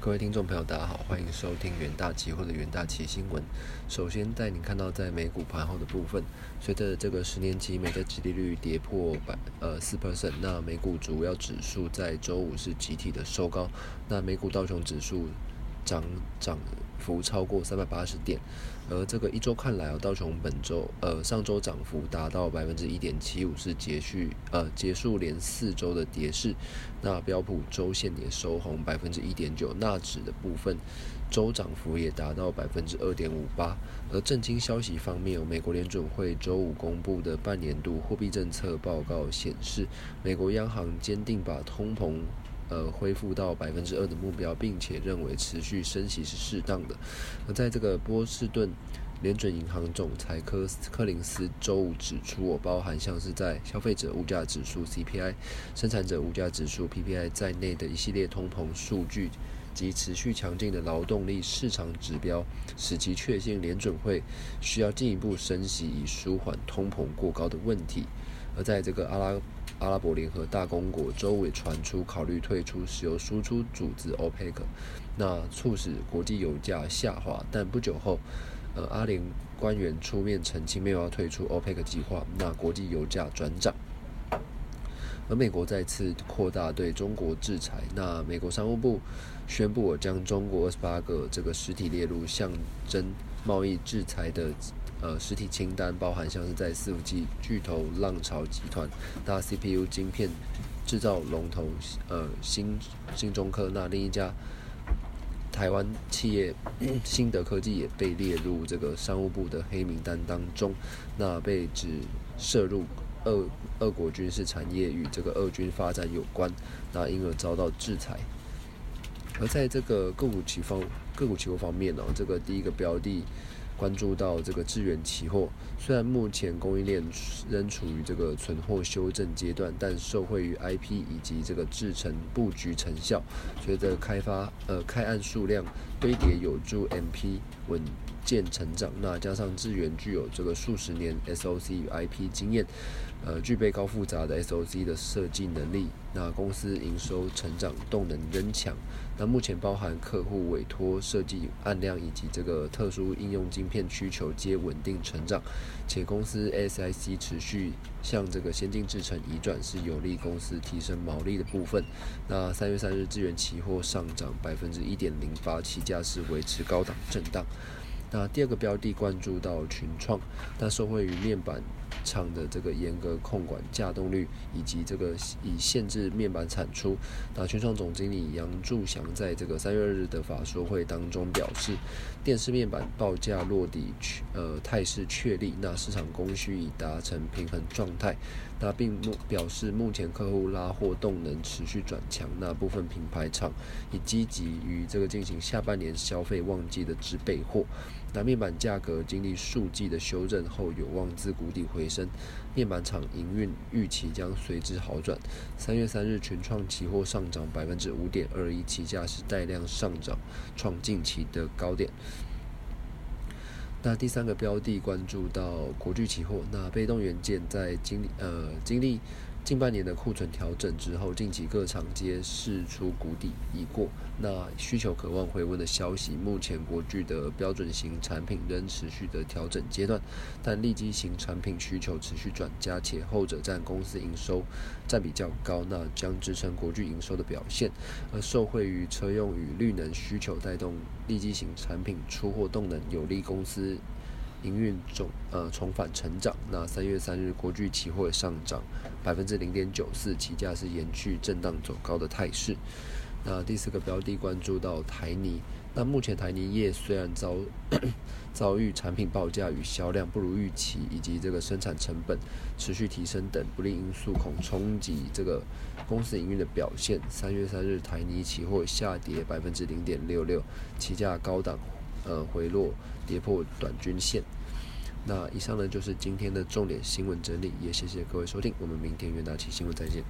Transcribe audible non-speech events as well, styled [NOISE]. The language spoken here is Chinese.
各位听众朋友，大家好，欢迎收听元大期或者元大期新闻。首先带你看到在美股盘后的部分，随着这个十年期美债殖利率跌破百呃四 percent，那美股主要指数在周五是集体的收高，那美股道琼指数。涨涨幅超过三百八十点，而这个一周看来啊，道琼本周呃上周涨幅达到百分之一点七五，是结束呃结束连四周的跌势。那标普周线也收红百分之一点九，纳指的部分周涨幅也达到百分之二点五八。而震惊消息方面，美国联准会周五公布的半年度货币政策报告显示，美国央行坚定把通膨。呃，恢复到百分之二的目标，并且认为持续升息是适当的。而在这个波士顿联准银行总裁科斯柯林斯周五指出，我包含像是在消费者物价指数 CPI、生产者物价指数 PPI 在内的一系列通膨数据及持续强劲的劳动力市场指标，使其确信联准会需要进一步升息以舒缓通膨过高的问题。而在这个阿拉阿拉伯联合大公国周围传出考虑退出石油输出组织 OPEC，那促使国际油价下滑。但不久后，呃，阿联官员出面澄清没有要退出 OPEC 计划，那国际油价转涨。而美国再次扩大对中国制裁，那美国商务部宣布将中国二十八个这个实体列入象征贸易制裁的。呃，实体清单包含像是在四五 G 巨头浪潮集团、大 CPU 晶片制造龙头呃新新中科，那另一家台湾企业新德科技也被列入这个商务部的黑名单当中，那被指涉入俄俄国军事产业与这个俄军发展有关，那因而遭到制裁。而在这个个股期方个股期货方面呢，这个第一个标的。关注到这个智源期货，虽然目前供应链仍处于这个存货修正阶段，但受惠于 IP 以及这个制程布局成效，随着开发呃开案数量堆叠，有助 MP 稳健成长。那加上智源具有这个数十年 SOC 与 IP 经验。呃，具备高复杂的 SOC 的设计能力，那公司营收成长动能仍强。那目前包含客户委托设计按量以及这个特殊应用晶片需求皆稳定成长，且公司 SIC 持续向这个先进制程移转，是有利公司提升毛利的部分。那三月三日，资源期货上涨百分之一点零八，期价是维持高档震荡。那第二个标的关注到群创，那受惠于面板厂的这个严格控管架动率，以及这个以限制面板产出。那群创总经理杨柱祥在这个三月二日的法说会当中表示，电视面板报价落底，呃态势确立，那市场供需已达成平衡状态。那并目表示，目前客户拉货动能持续转强，那部分品牌厂已积极于这个进行下半年消费旺季的直备货。那面板价格经历数季的修正后，有望自谷底回升，面板厂营运预期将随之好转。三月三日，全创期货上涨百分之五点二一，期价是带量上涨，创近期的高点。那第三个标的关注到国巨期货，那被动元件在经历呃经历。近半年的库存调整之后，近期各厂皆释出谷底已过，那需求渴望回温的消息，目前国巨的标准型产品仍持续的调整阶段，但利基型产品需求持续转佳，且后者占公司营收占比较高，那将支撑国巨营收的表现。而受惠于车用与绿能需求带动利基型产品出货动能，有利公司。营运重呃重返成长，那三月三日国巨期货上涨百分之零点九四，期价是延续震荡走高的态势。那第四个标的关注到台泥，那目前台泥业虽然遭 [CLEARS THROAT] 遭遇产品报价与销量不如预期，以及这个生产成本持续提升等不利因素恐冲击这个公司营运的表现。三月三日台泥期货下跌百分之零点六六，期价高档。呃，回落跌破短均线。那以上呢就是今天的重点新闻整理，也谢谢各位收听，我们明天元大期新闻再见。